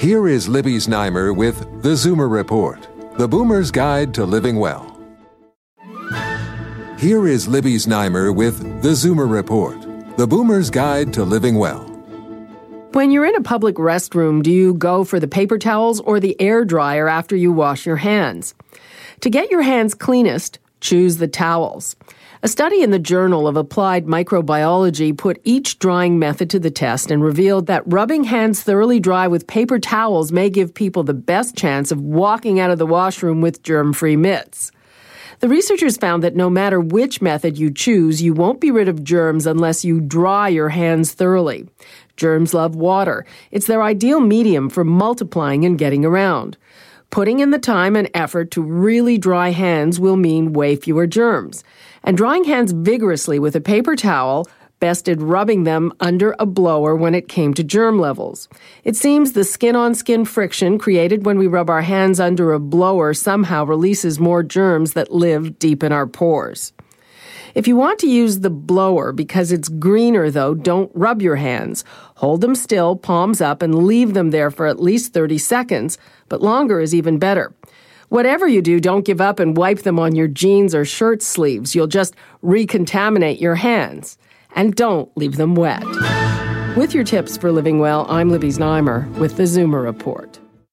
Here is Libby Znaimer with the Zoomer Report, the Boomer's Guide to Living Well. Here is Libby Znaimer with the Zoomer Report, the Boomer's Guide to Living Well. When you're in a public restroom, do you go for the paper towels or the air dryer after you wash your hands? To get your hands cleanest, choose the towels. A study in the Journal of Applied Microbiology put each drying method to the test and revealed that rubbing hands thoroughly dry with paper towels may give people the best chance of walking out of the washroom with germ free mitts. The researchers found that no matter which method you choose, you won't be rid of germs unless you dry your hands thoroughly. Germs love water. It's their ideal medium for multiplying and getting around. Putting in the time and effort to really dry hands will mean way fewer germs. And drying hands vigorously with a paper towel bested rubbing them under a blower when it came to germ levels. It seems the skin on skin friction created when we rub our hands under a blower somehow releases more germs that live deep in our pores. If you want to use the blower because it's greener though, don't rub your hands. Hold them still, palms up, and leave them there for at least 30 seconds, but longer is even better. Whatever you do, don't give up and wipe them on your jeans or shirt sleeves. You'll just recontaminate your hands. And don't leave them wet. With your tips for living well, I'm Libby Znaimer with the Zoomer Report.